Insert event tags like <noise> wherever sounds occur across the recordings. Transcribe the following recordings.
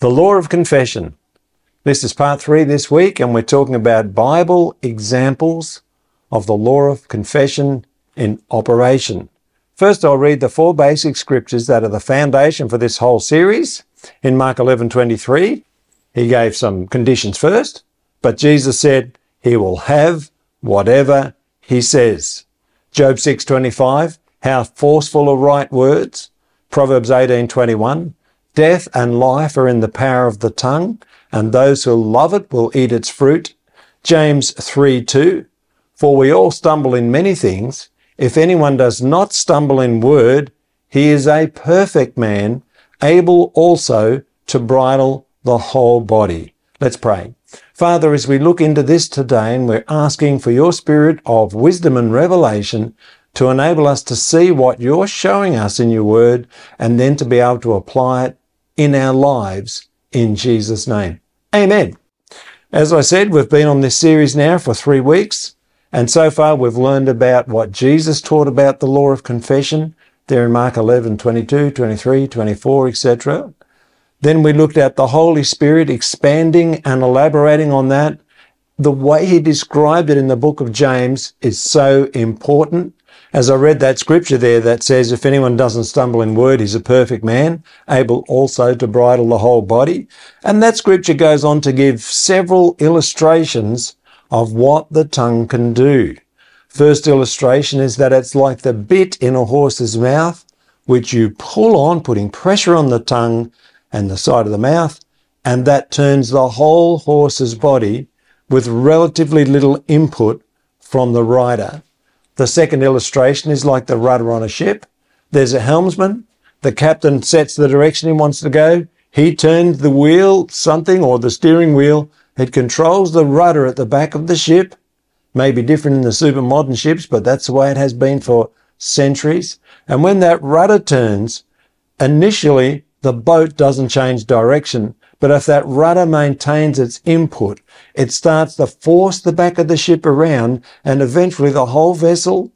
The Law of Confession. This is part three this week, and we're talking about Bible examples of the law of confession in operation. First, I'll read the four basic scriptures that are the foundation for this whole series. In Mark 11:23, he gave some conditions first, but Jesus said he will have whatever he says. Job 6:25, how forceful are right words. Proverbs 18:21, Death and life are in the power of the tongue, and those who love it will eat its fruit. James 3 2. For we all stumble in many things. If anyone does not stumble in word, he is a perfect man, able also to bridle the whole body. Let's pray. Father, as we look into this today and we're asking for your spirit of wisdom and revelation to enable us to see what you're showing us in your word and then to be able to apply it in our lives in Jesus' name. Amen. As I said, we've been on this series now for three weeks, and so far we've learned about what Jesus taught about the law of confession there in Mark 11, 22, 23, 24, etc. Then we looked at the Holy Spirit expanding and elaborating on that. The way he described it in the book of James is so important as I read that scripture there that says, if anyone doesn't stumble in word, he's a perfect man, able also to bridle the whole body. And that scripture goes on to give several illustrations of what the tongue can do. First illustration is that it's like the bit in a horse's mouth, which you pull on, putting pressure on the tongue and the side of the mouth, and that turns the whole horse's body with relatively little input from the rider. The second illustration is like the rudder on a ship. There's a helmsman. The captain sets the direction he wants to go. He turns the wheel, something, or the steering wheel. It controls the rudder at the back of the ship. Maybe different in the super modern ships, but that's the way it has been for centuries. And when that rudder turns, initially the boat doesn't change direction. But if that rudder maintains its input, it starts to force the back of the ship around and eventually the whole vessel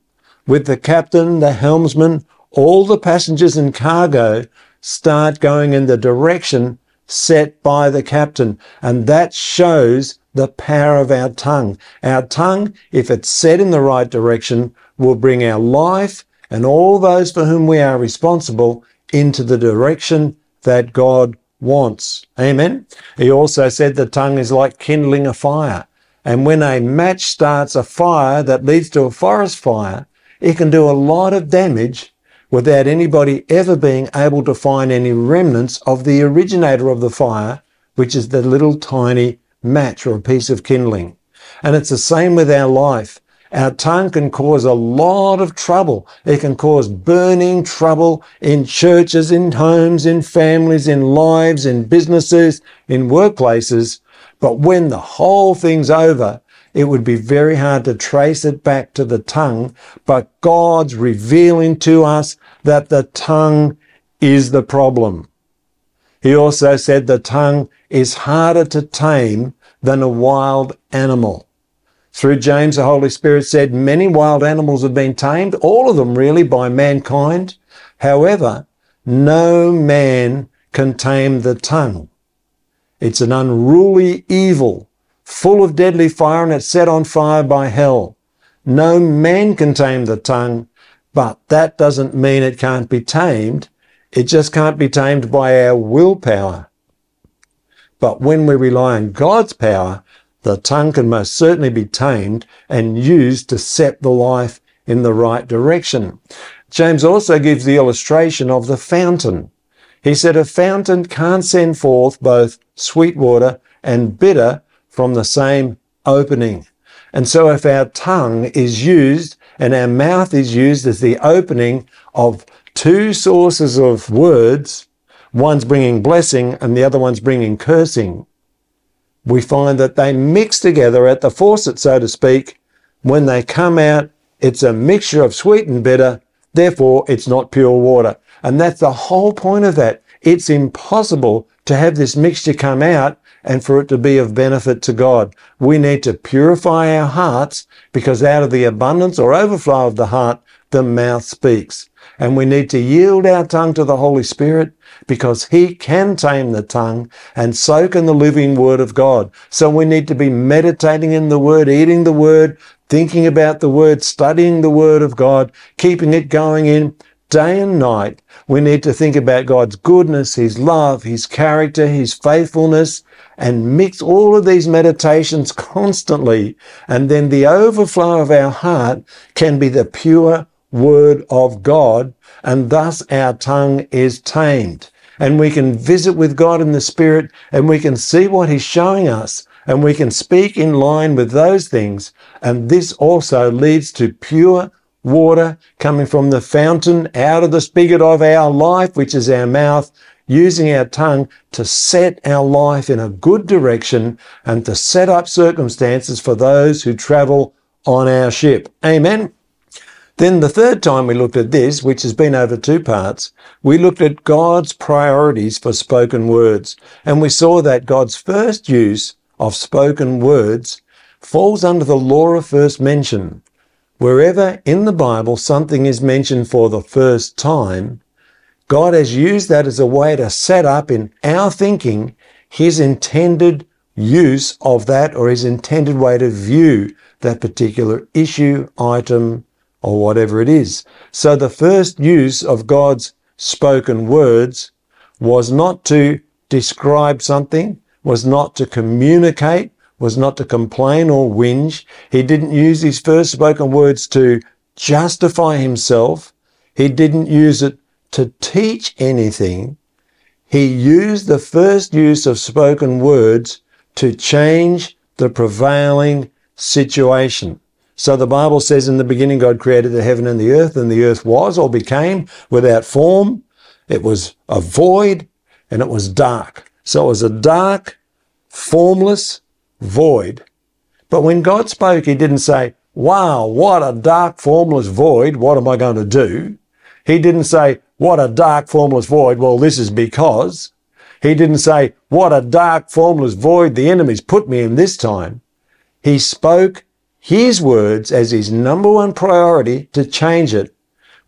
with the captain, the helmsman, all the passengers and cargo start going in the direction set by the captain. And that shows the power of our tongue. Our tongue, if it's set in the right direction, will bring our life and all those for whom we are responsible into the direction that God wants. Amen. He also said the tongue is like kindling a fire. And when a match starts a fire that leads to a forest fire, it can do a lot of damage without anybody ever being able to find any remnants of the originator of the fire, which is the little tiny match or a piece of kindling. And it's the same with our life. Our tongue can cause a lot of trouble. It can cause burning trouble in churches, in homes, in families, in lives, in businesses, in workplaces. But when the whole thing's over, it would be very hard to trace it back to the tongue. But God's revealing to us that the tongue is the problem. He also said the tongue is harder to tame than a wild animal. Through James, the Holy Spirit said many wild animals have been tamed, all of them really by mankind. However, no man can tame the tongue. It's an unruly evil, full of deadly fire, and it's set on fire by hell. No man can tame the tongue, but that doesn't mean it can't be tamed. It just can't be tamed by our willpower. But when we rely on God's power, the tongue can most certainly be tamed and used to set the life in the right direction. James also gives the illustration of the fountain. He said a fountain can't send forth both sweet water and bitter from the same opening. And so if our tongue is used and our mouth is used as the opening of two sources of words, one's bringing blessing and the other one's bringing cursing, we find that they mix together at the faucet, so to speak. When they come out, it's a mixture of sweet and bitter. Therefore, it's not pure water. And that's the whole point of that. It's impossible to have this mixture come out and for it to be of benefit to God. We need to purify our hearts because out of the abundance or overflow of the heart, the mouth speaks. And we need to yield our tongue to the Holy Spirit because he can tame the tongue and so can the living word of God. So we need to be meditating in the word, eating the word, thinking about the word, studying the word of God, keeping it going in day and night. We need to think about God's goodness, his love, his character, his faithfulness, and mix all of these meditations <laughs> constantly. And then the overflow of our heart can be the pure word of God, and thus our tongue is tamed. And we can visit with God in the Spirit, and we can see what He's showing us, and we can speak in line with those things. And this also leads to pure water coming from the fountain out of the spigot of our life, which is our mouth, using our tongue to set our life in a good direction and to set up circumstances for those who travel on our ship. Amen. Then the third time we looked at this, which has been over two parts, we looked at God's priorities for spoken words. And we saw that God's first use of spoken words falls under the law of first mention. Wherever in the Bible something is mentioned for the first time, God has used that as a way to set up in our thinking his intended use of that or his intended way to view that particular issue, item, or whatever it is. So the first use of God's spoken words was not to describe something, was not to communicate, was not to complain or whinge. He didn't use his first spoken words to justify himself. He didn't use it to teach anything. He used the first use of spoken words to change the prevailing situation. So the Bible says in the beginning God created the heaven and the earth, and the earth was or became without form. It was a void and it was dark. So it was a dark, formless void. But when God spoke, he didn't say, Wow, what a dark, formless void. What am I going to do? He didn't say, What a dark, formless void. Well, this is because. He didn't say, What a dark, formless void the enemy's put me in this time. He spoke his words as his number one priority to change it.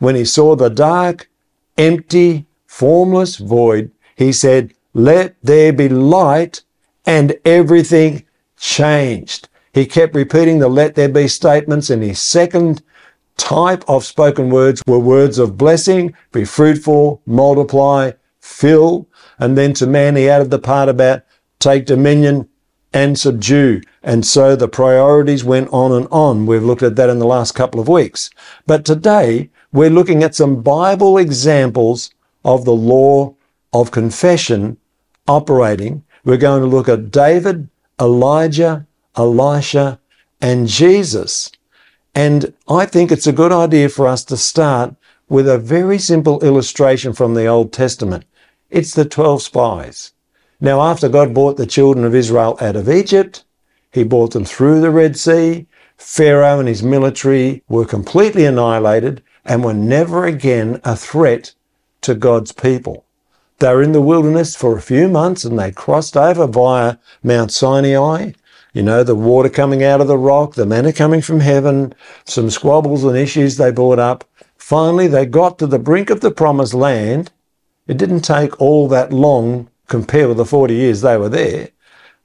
When he saw the dark, empty, formless void, he said, Let there be light, and everything changed. He kept repeating the let there be statements, and his second type of spoken words were words of blessing, be fruitful, multiply, fill, and then to man he added the part about take dominion, and subdue. And so the priorities went on and on. We've looked at that in the last couple of weeks. But today we're looking at some Bible examples of the law of confession operating. We're going to look at David, Elijah, Elisha, and Jesus. And I think it's a good idea for us to start with a very simple illustration from the Old Testament. It's the 12 spies. Now, after God brought the children of Israel out of Egypt, he brought them through the Red Sea. Pharaoh and his military were completely annihilated and were never again a threat to God's people. They were in the wilderness for a few months and they crossed over via Mount Sinai. You know, the water coming out of the rock, the manna coming from heaven, some squabbles and issues they brought up. Finally, they got to the brink of the promised land. It didn't take all that long compare with the 40 years they were there.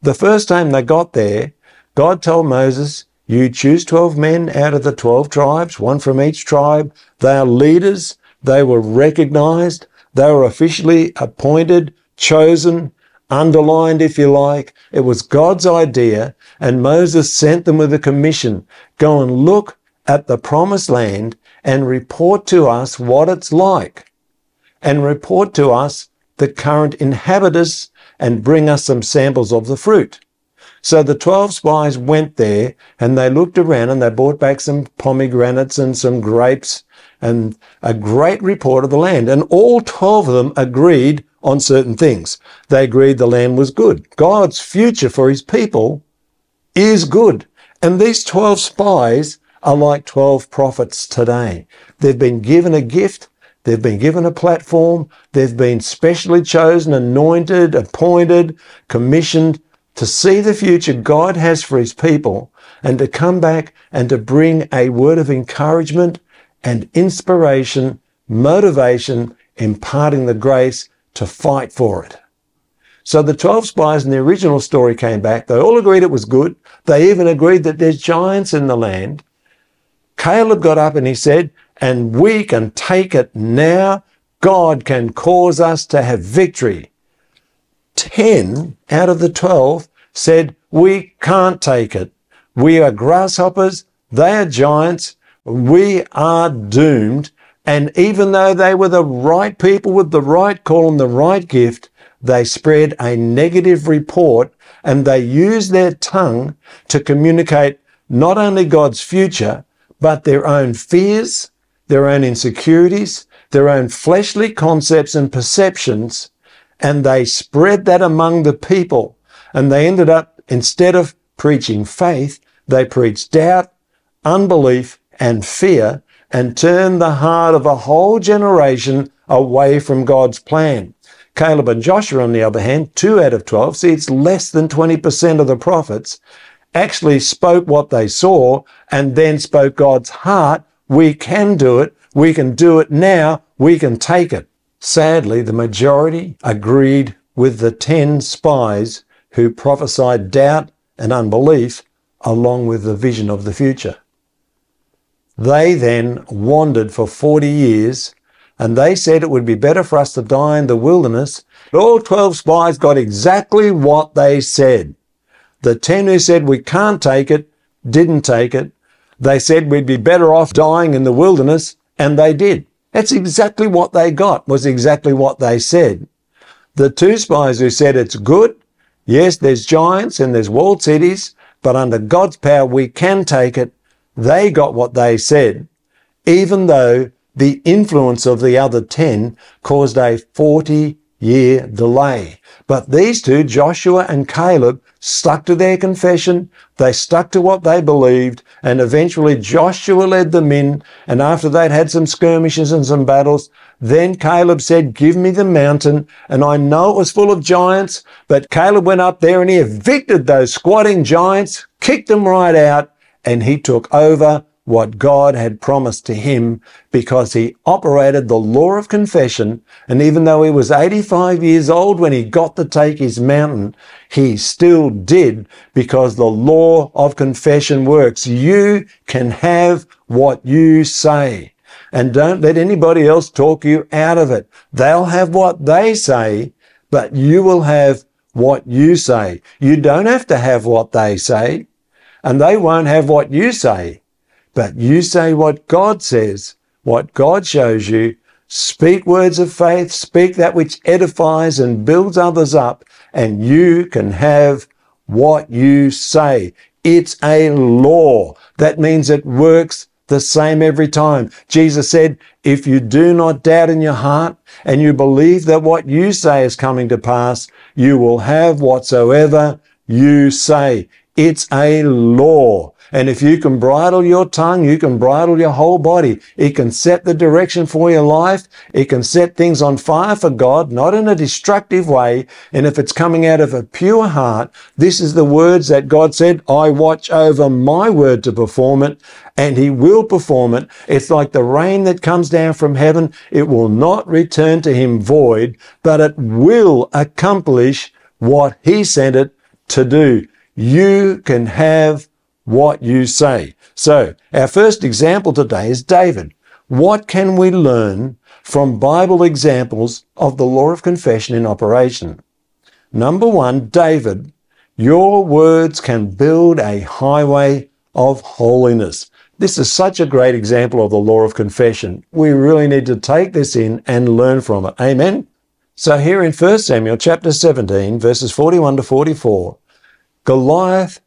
The first time they got there, God told Moses, You choose 12 men out of the 12 tribes, one from each tribe. They are leaders. They were recognized. They were officially appointed, chosen, underlined, if you like. It was God's idea, and Moses sent them with a commission go and look at the promised land and report to us what it's like, and report to us the current inhabitants and bring us some samples of the fruit. So the 12 spies went there and they looked around and they brought back some pomegranates and some grapes and a great report of the land. And all 12 of them agreed on certain things. They agreed the land was good. God's future for his people is good. And these 12 spies are like 12 prophets today. They've been given a gift They've been given a platform. They've been specially chosen, anointed, appointed, commissioned to see the future God has for his people and to come back and to bring a word of encouragement and inspiration, motivation, imparting the grace to fight for it. So the 12 spies in the original story came back. They all agreed it was good. They even agreed that there's giants in the land. Caleb got up and he said, and we can take it now. God can cause us to have victory. 10 out of the 12 said, we can't take it. We are grasshoppers. They are giants. We are doomed. And even though they were the right people with the right call and the right gift, they spread a negative report and they used their tongue to communicate not only God's future, but their own fears, their own insecurities, their own fleshly concepts and perceptions, and they spread that among the people. And they ended up, instead of preaching faith, they preached doubt, unbelief, and fear, and turned the heart of a whole generation away from God's plan. Caleb and Joshua, on the other hand, two out of 12, see, it's less than 20% of the prophets, actually spoke what they saw and then spoke God's heart. We can do it. We can do it now. We can take it. Sadly, the majority agreed with the 10 spies who prophesied doubt and unbelief along with the vision of the future. They then wandered for 40 years and they said it would be better for us to die in the wilderness. All 12 spies got exactly what they said. The 10 who said we can't take it didn't take it. They said we'd be better off dying in the wilderness, and they did. That's exactly what they got, was exactly what they said. The two spies who said it's good, yes, there's giants and there's walled cities, but under God's power we can take it, they got what they said, even though the influence of the other 10 caused a 40 year delay. But these two, Joshua and Caleb, stuck to their confession. They stuck to what they believed. And eventually Joshua led them in. And after they'd had some skirmishes and some battles, then Caleb said, give me the mountain. And I know it was full of giants, but Caleb went up there and he evicted those squatting giants, kicked them right out, and he took over what God had promised to him because he operated the law of confession. And even though he was 85 years old when he got to take his mountain, he still did because the law of confession works. You can have what you say. And don't let anybody else talk you out of it. They'll have what they say, but you will have what you say. You don't have to have what they say, and they won't have what you say. But you say what God says, what God shows you. Speak words of faith, speak that which edifies and builds others up, and you can have what you say. It's a law. That means it works the same every time. Jesus said, if you do not doubt in your heart and you believe that what you say is coming to pass, you will have whatsoever you say. It's a law. And if you can bridle your tongue, you can bridle your whole body. It can set the direction for your life. It can set things on fire for God, not in a destructive way. And if it's coming out of a pure heart, this is the words that God said, I watch over my word to perform it and he will perform it. It's like the rain that comes down from heaven. It will not return to him void, but it will accomplish what he sent it to do. You can have what you say. So, our first example today is David. What can we learn from Bible examples of the law of confession in operation? Number one, David, your words can build a highway of holiness. This is such a great example of the law of confession. We really need to take this in and learn from it. Amen. So here in 1 Samuel chapter 17 verses 41 to 44, Goliath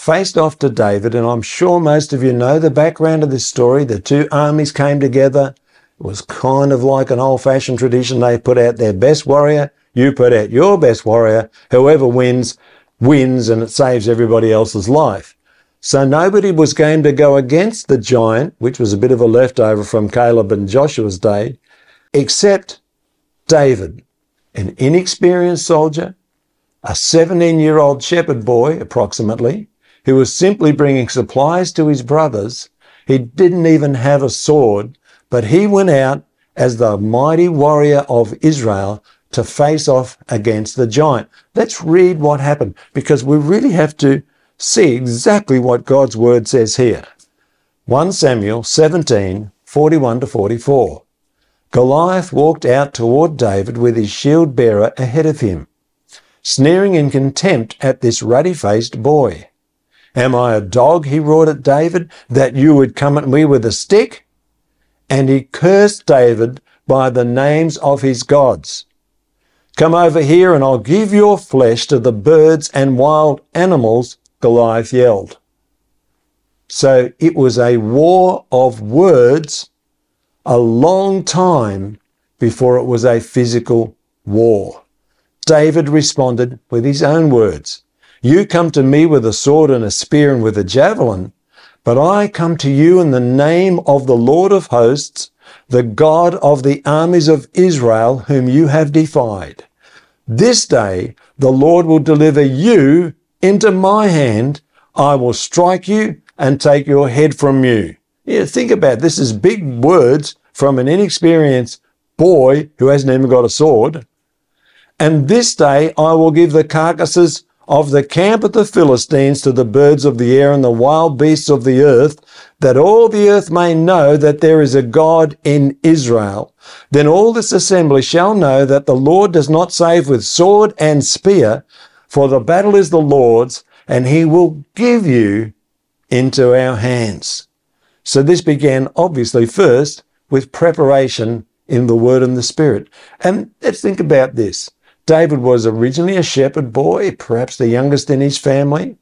faced off to David, and I'm sure most of you know the background of this story. The two armies came together. It was kind of like an old fashioned tradition. They put out their best warrior. You put out your best warrior. Whoever wins, wins, and it saves everybody else's life. So nobody was game to go against the giant, which was a bit of a leftover from Caleb and Joshua's day, except David, an inexperienced soldier, a 17 year old shepherd boy, approximately, who was simply bringing supplies to his brothers. He didn't even have a sword, but he went out as the mighty warrior of Israel to face off against the giant. Let's read what happened because we really have to see exactly what God's word says here. 1 Samuel 17, 41 to 44. Goliath walked out toward David with his shield bearer ahead of him, sneering in contempt at this ruddy faced boy. Am I a dog, he roared at David, that you would come at me with a stick? And he cursed David by the names of his gods. Come over here and I'll give your flesh to the birds and wild animals, Goliath yelled. So it was a war of words a long time before it was a physical war. David responded with his own words. You come to me with a sword and a spear and with a javelin, but I come to you in the name of the Lord of hosts, the God of the armies of Israel, whom you have defied. This day the Lord will deliver you into my hand. I will strike you and take your head from you. Yeah, think about it. this is big words from an inexperienced boy who hasn't even got a sword. And this day I will give the carcasses of the camp of the Philistines to the birds of the air and the wild beasts of the earth, that all the earth may know that there is a God in Israel. Then all this assembly shall know that the Lord does not save with sword and spear, for the battle is the Lord's, and he will give you into our hands. So this began obviously first with preparation in the Word and the Spirit. And let's think about this. David was originally a shepherd boy, perhaps the youngest in his family.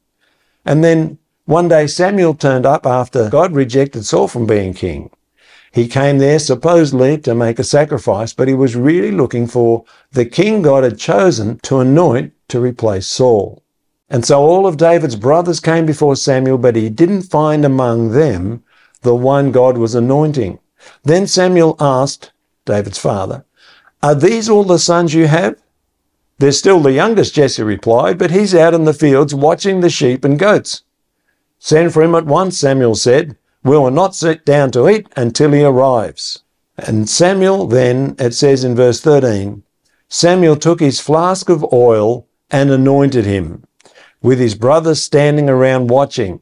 And then one day Samuel turned up after God rejected Saul from being king. He came there supposedly to make a sacrifice, but he was really looking for the king God had chosen to anoint to replace Saul. And so all of David's brothers came before Samuel, but he didn't find among them the one God was anointing. Then Samuel asked David's father, Are these all the sons you have? They're still the youngest, Jesse replied, but he's out in the fields watching the sheep and goats. Send for him at once, Samuel said. We will not sit down to eat until he arrives. And Samuel then, it says in verse 13, Samuel took his flask of oil and anointed him, with his brothers standing around watching.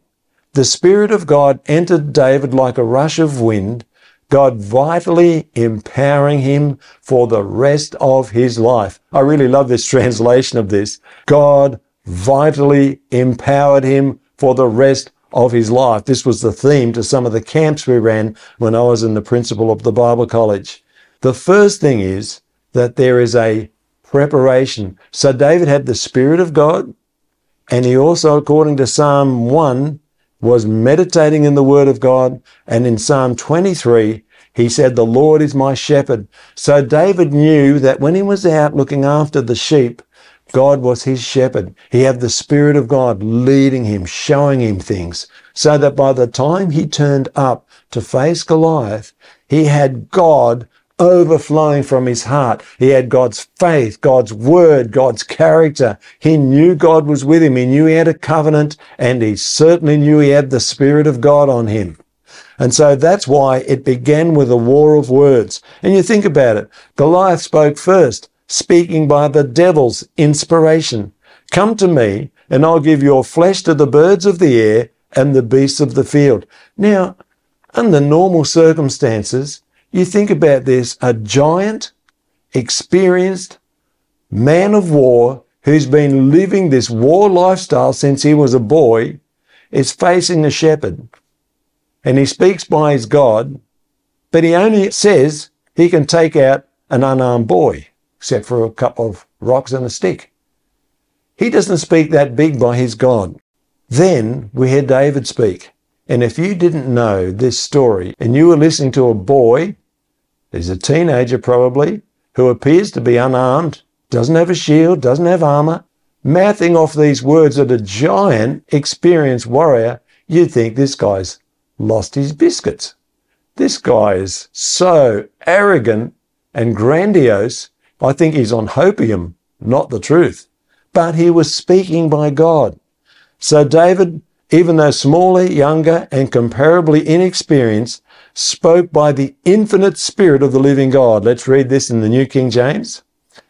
The Spirit of God entered David like a rush of wind, God vitally empowering him for the rest of his life. I really love this <laughs> translation of this. God vitally empowered him for the rest of his life. This was the theme to some of the camps we ran when I was in the principal of the Bible College. The first thing is that there is a preparation. So David had the Spirit of God, and he also, according to Psalm 1, was meditating in the Word of God. And in Psalm 23, he said, The Lord is my shepherd. So David knew that when he was out looking after the sheep, God was his shepherd. He had the Spirit of God leading him, showing him things, so that by the time he turned up to face Goliath, he had God overflowing from his heart. He had God's faith, God's word, God's character. He knew God was with him. He knew he had a covenant and he certainly knew he had the Spirit of God on him. And so that's why it began with a war of words. And you think about it. Goliath spoke first, speaking by the devil's inspiration. Come to me and I'll give your flesh to the birds of the air and the beasts of the field. Now, under normal circumstances, you think about this, a giant, experienced man of war who's been living this war lifestyle since he was a boy is facing a shepherd. And he speaks by his God, but he only says he can take out an unarmed boy, except for a couple of rocks and a stick. He doesn't speak that big by his God. Then we hear David speak. And if you didn't know this story and you were listening to a boy He's a teenager, probably, who appears to be unarmed, doesn't have a shield, doesn't have armor. Mouthing off these words at a giant, experienced warrior, you'd think this guy's lost his biscuits. This guy is so arrogant and grandiose. I think he's on hopium, not the truth. But he was speaking by God. So David, even though smaller, younger, and comparably inexperienced, spoke by the infinite Spirit of the living God. Let's read this in the New King James.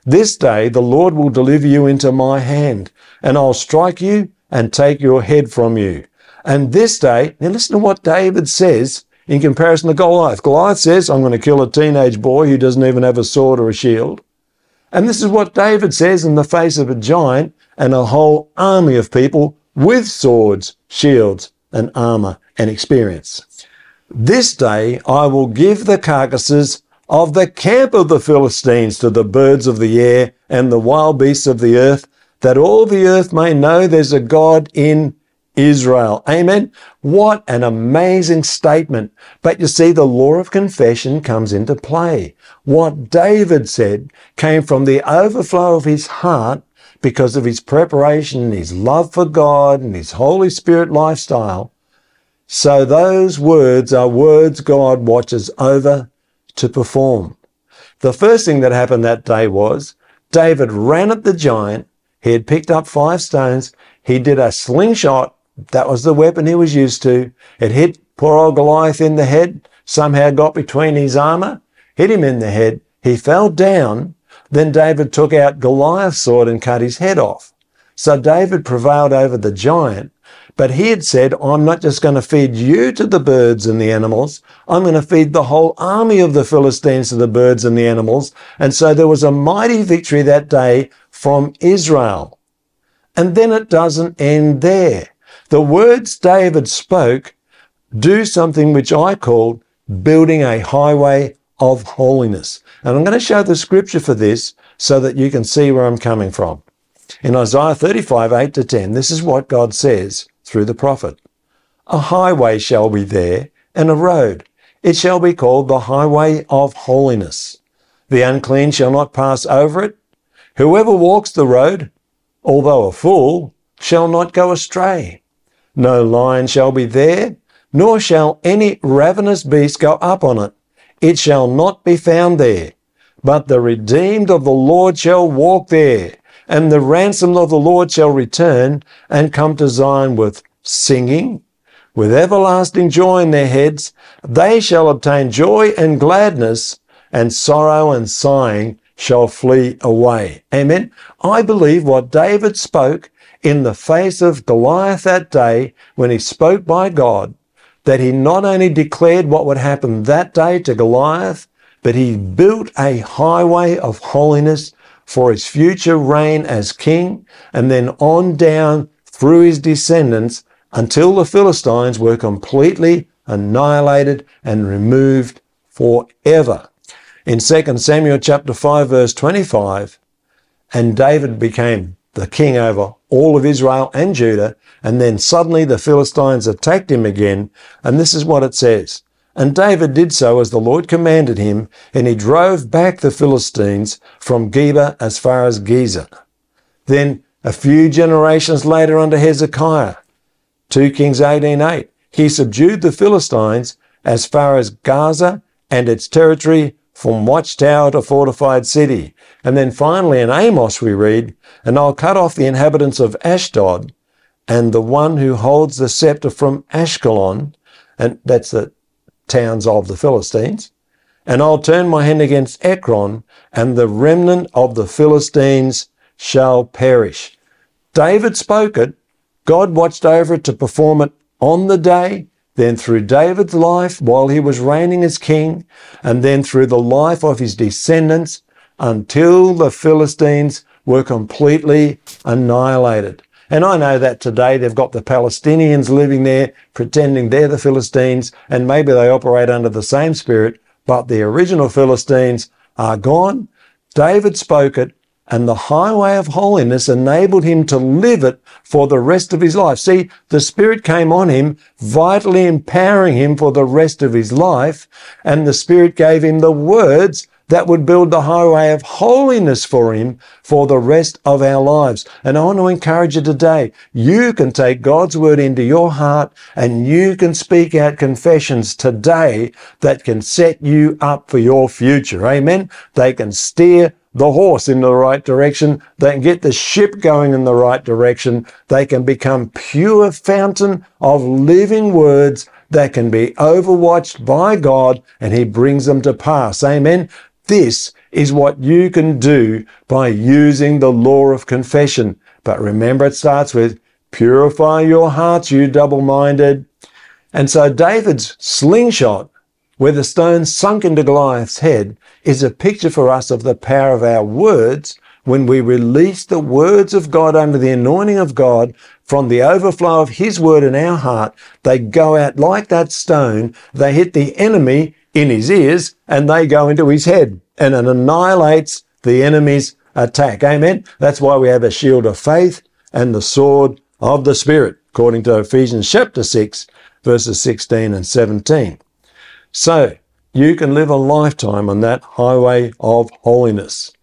This day the Lord will deliver you into my hand, and I'll strike you and take your head from you. And this day, now listen to what David says in comparison to Goliath. Goliath says, I'm going to kill a teenage boy who doesn't even have a sword or a shield. And this is what David says in the face of a giant and a whole army of people with swords, shields, and armor and experience. This day I will give the carcasses of the camp of the Philistines to the birds of the air and the wild beasts of the earth, that all the earth may know there's a God in Israel. Amen. What an amazing statement. But you see, the law of confession comes into play. What David said came from the overflow of his heart because of his preparation his love for God and his Holy Spirit lifestyle. So those words are words God watches over to perform. The first thing that happened that day was David ran at the giant. He had picked up five stones. He did a slingshot. That was the weapon he was used to. It hit poor old Goliath in the head, somehow got between his armor, hit him in the head. He fell down. Then David took out Goliath's sword and cut his head off. So David prevailed over the giant but he had said, I'm not just going to feed you to the birds and the animals. I'm going to feed the whole army of the Philistines to the birds and the animals. And so there was a mighty victory that day from Israel. And then it doesn't end there. The words David spoke do something which I call building a highway of holiness. And I'm going to show the scripture for this so that you can see where I'm coming from. In Isaiah 35, 8 to 10, this is what God says through the prophet. A highway shall be there, and a road. It shall be called the highway of holiness. The unclean shall not pass over it. Whoever walks the road, although a fool, shall not go astray. No lion shall be there, nor shall any ravenous beast go up on it. It shall not be found there. But the redeemed of the Lord shall walk there, and the ransom of the Lord shall return and come to Zion with singing, with everlasting joy in their heads. They shall obtain joy and gladness, and sorrow and sighing shall flee away. Amen. I believe what David spoke in the face of Goliath that day when he spoke by God, that he not only declared what would happen that day to Goliath, but he built a highway of holiness for his future reign as king, and then on down through his descendants until the Philistines were completely annihilated and removed forever. In 2 Samuel chapter 5 verse 25, and David became the king over all of Israel and Judah, and then suddenly the Philistines attacked him again, and this is what it says. And David did so as the Lord commanded him, and he drove back the Philistines from Geba as far as Gezer. Then, a few generations later under Hezekiah, 2 Kings 18.8, he subdued the Philistines as far as Gaza and its territory from watchtower to fortified city. And then finally in Amos we read, And I'll cut off the inhabitants of Ashdod and the one who holds the scepter from Ashkelon, and that's the towns of the Philistines, and I'll turn my hand against Ekron, and the remnant of the Philistines shall perish. David spoke it. God watched over it to perform it on the day, then through David's life while he was reigning as king, and then through the life of his descendants until the Philistines were completely annihilated. And I know that today they've got the Palestinians living there pretending they're the Philistines and maybe they operate under the same spirit, but the original Philistines are gone. David spoke it and the highway of holiness enabled him to live it for the rest of his life. See, the Spirit came on him, vitally empowering him for the rest of his life, and the Spirit gave him the words that would build the highway of holiness for him for the rest of our lives. And I want to encourage you today. You can take God's word into your heart and you can speak out confessions today that can set you up for your future. Amen. They can steer the horse in the right direction. They can get the ship going in the right direction. They can become pure fountain of living words that can be overwatched by God and he brings them to pass. Amen. This is what you can do by using the law of confession. But remember, it starts with purify your hearts, you double minded. And so David's slingshot, where the stone sunk into Goliath's head, is a picture for us of the power of our words when we release the words of God under the anointing of God from the overflow of His word in our heart, they go out like that stone. They hit the enemy in his ears and they go into his head and it annihilates the enemy's attack. Amen. That's why we have a shield of faith and the sword of the Spirit, according to Ephesians chapter 6, verses 16 and 17. So you can live a lifetime on that highway of holiness.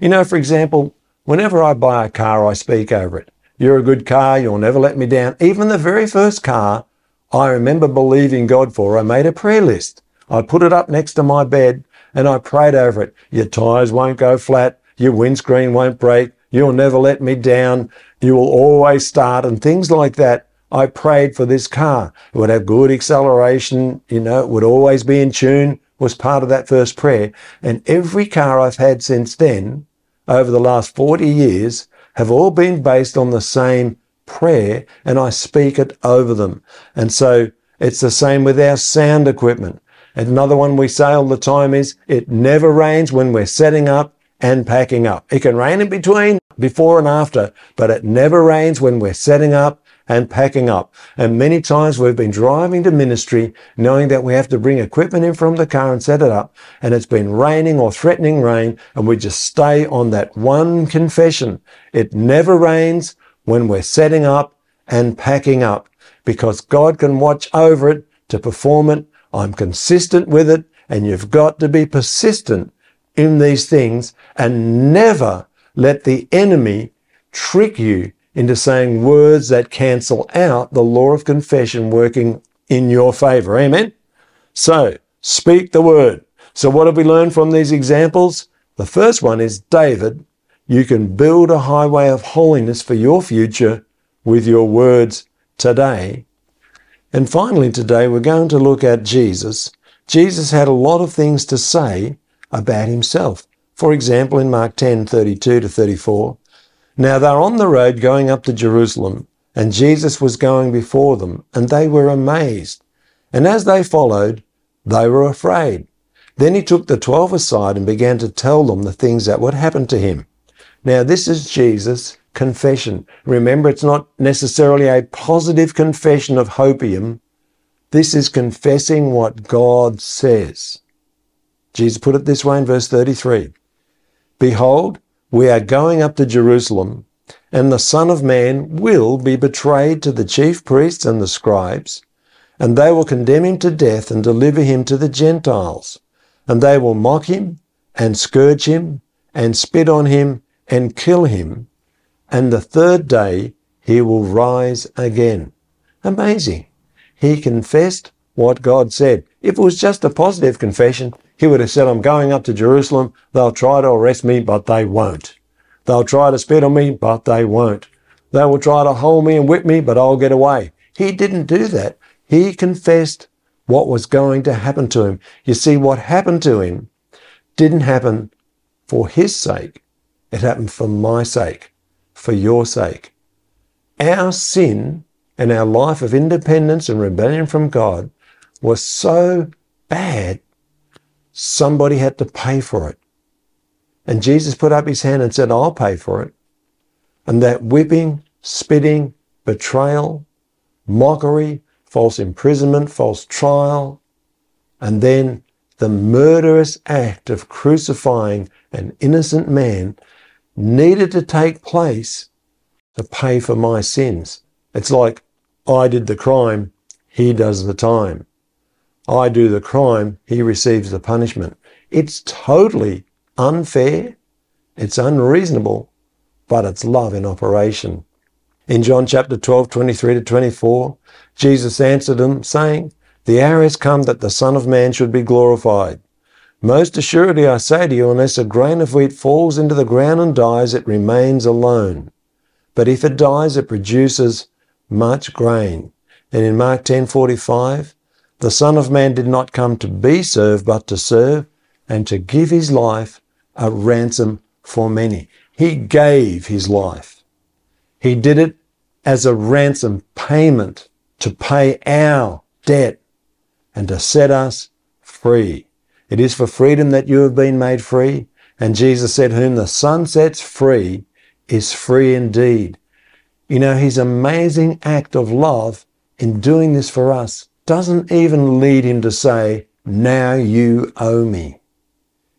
You know, for example, whenever I buy a car, I speak over it. You're a good car, you'll never let me down. Even the very first car I remember believing God for, I made a prayer list. I put it up next to my bed and I prayed over it. Your tyres won't go flat, your windscreen won't break, you'll never let me down, you will always start, and things like that. I prayed for this car. It would have good acceleration, you know, it would always be in tune, was part of that first prayer. And every car I've had since then, over the last 40 years, have all been based on the same prayer and I speak it over them. And so it's the same with our sound equipment. And another one we say all the time is it never rains when we're setting up and packing up. It can rain in between, before and after, but it never rains when we're setting up and packing up. And many times we've been driving to ministry knowing that we have to bring equipment in from the car and set it up. And it's been raining or threatening rain. And we just stay on that one confession. It never rains when we're setting up and packing up because God can watch over it to perform it. I'm consistent with it. And you've got to be persistent in these things and never let the enemy trick you into saying words that cancel out the law of confession working in your favor. Amen? So, speak the word. So, what have we learned from these examples? The first one is David. You can build a highway of holiness for your future with your words today. And finally, today we're going to look at Jesus. Jesus had a lot of things to say about himself. For example, in Mark 10 32 to 34, now they're on the road going up to Jerusalem, and Jesus was going before them, and they were amazed. And as they followed, they were afraid. Then he took the twelve aside and began to tell them the things that would happen to him. Now, this is Jesus' confession. Remember, it's not necessarily a positive confession of hopium. This is confessing what God says. Jesus put it this way in verse 33 Behold, we are going up to Jerusalem, and the Son of Man will be betrayed to the chief priests and the scribes, and they will condemn him to death and deliver him to the Gentiles. And they will mock him, and scourge him, and spit on him, and kill him. And the third day he will rise again. Amazing. He confessed what God said. If it was just a positive confession, he would have said, I'm going up to Jerusalem. They'll try to arrest me, but they won't. They'll try to spit on me, but they won't. They will try to hold me and whip me, but I'll get away. He didn't do that. He confessed what was going to happen to him. You see, what happened to him didn't happen for his sake. It happened for my sake, for your sake. Our sin and our life of independence and rebellion from God was so bad Somebody had to pay for it. And Jesus put up his hand and said, I'll pay for it. And that whipping, spitting, betrayal, mockery, false imprisonment, false trial, and then the murderous act of crucifying an innocent man needed to take place to pay for my sins. It's like I did the crime, he does the time. I do the crime, he receives the punishment. It's totally unfair, it's unreasonable, but it's love in operation. In John chapter 12, 23 to 24, Jesus answered them, saying, The hour has come that the Son of Man should be glorified. Most assuredly I say to you, unless a grain of wheat falls into the ground and dies, it remains alone. But if it dies, it produces much grain. And in Mark 10:45, the Son of Man did not come to be served, but to serve and to give his life a ransom for many. He gave his life. He did it as a ransom payment to pay our debt and to set us free. It is for freedom that you have been made free. And Jesus said, Whom the Son sets free is free indeed. You know, his amazing act of love in doing this for us doesn't even lead him to say, Now you owe me.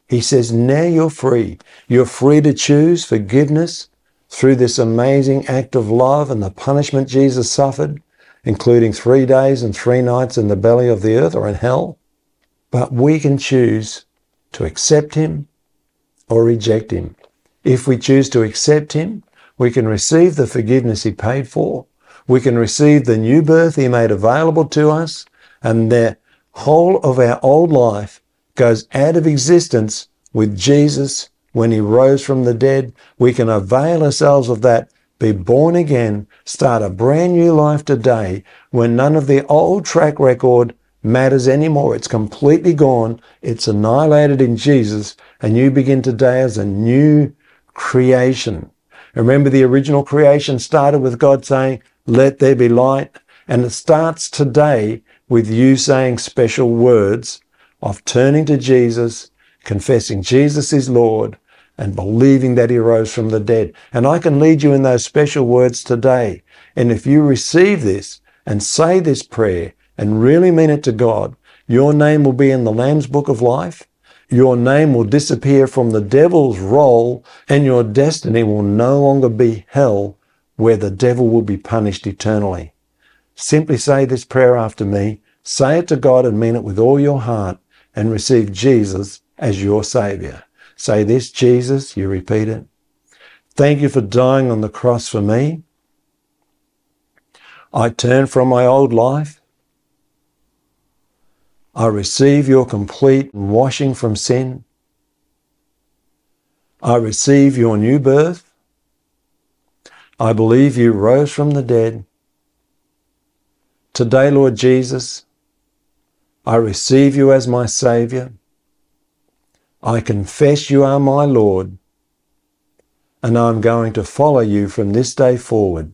He says, Now you're free. You're free to choose forgiveness through this amazing act of love and the punishment Jesus suffered, including three days and three nights in the belly of the earth or in hell. But we can choose to accept Him or reject Him. If we choose to accept Him, we can receive the forgiveness He paid for. We can receive the new birth He made available to us, and the whole of our old life goes out of existence with Jesus when he rose from the dead. We can avail ourselves of that, be born again, start a brand new life today when none of the old track record matters anymore. It's completely gone. It's annihilated in Jesus and you begin today as a new creation. Remember the original creation started with God saying, let there be light. And it starts today with you saying special words of turning to Jesus, confessing Jesus is Lord, and believing that he rose from the dead. And I can lead you in those special words today. And if you receive this and say this prayer and really mean it to God, your name will be in the Lamb's Book of Life. Your name will disappear from the devil's roll and your destiny will no longer be hell where the devil will be punished eternally. Simply say this prayer after me. Say it to God and mean it with all your heart and receive Jesus as your Savior. Say this, Jesus, you repeat it. Thank you for dying on the cross for me. I turn from my old life. I receive your complete washing from sin. I receive your new birth. I believe you rose from the dead. Today, Lord Jesus, I receive you as my Saviour. I confess you are my Lord, and I'm going to follow you from this day forward.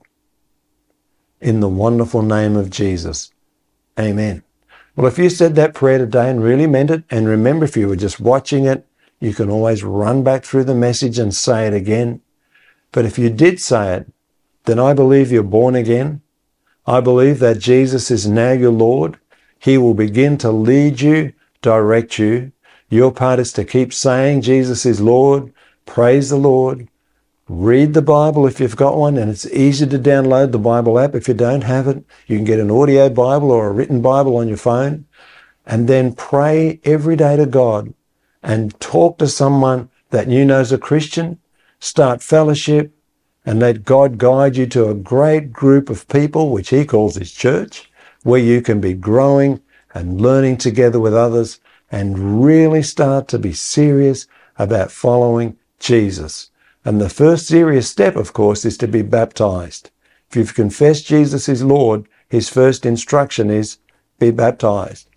In the wonderful name of Jesus. Amen. Well, if you said that prayer today and really meant it, and remember, if you were just watching it, you can always run back through the message and say it again. But if you did say it, then I believe you're born again. I believe that Jesus is now your Lord he will begin to lead you, direct you. Your part is to keep saying Jesus is Lord, praise the Lord, read the Bible if you've got one, and it's easy to download the Bible app. If you don't have it, you can get an audio Bible or a written Bible on your phone, and then pray every day to God and talk to someone that you know is a Christian. Start fellowship and let God guide you to a great group of people, which He calls His church where you can be growing and learning together with others and really start to be serious about following Jesus. And the first serious step, of course, is to be baptized. If you've confessed Jesus is Lord, his first instruction is be baptized.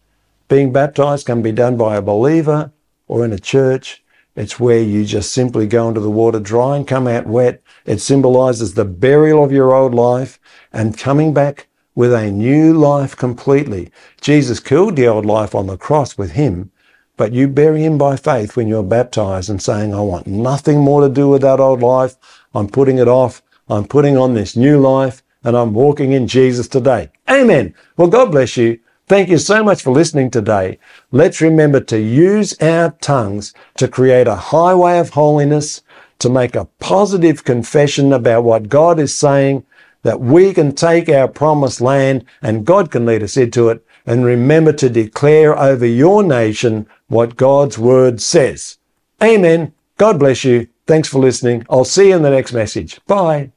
Being baptized can be done by a believer or in a church. It's where you just simply go into the water dry and come out wet. It symbolizes the burial of your old life and coming back with a new life completely. Jesus killed the old life on the cross with him, but you bury him by faith when you're baptized and saying, I want nothing more to do with that old life. I'm putting it off. I'm putting on this new life and I'm walking in Jesus today. Amen. Well, God bless you. Thank you so much for listening today. Let's remember to use our tongues to create a highway of holiness, to make a positive confession about what God is saying that we can take our promised land and God can lead us into it. And remember to declare over your nation what God's word says. Amen. God bless you. Thanks for listening. I'll see you in the next message. Bye.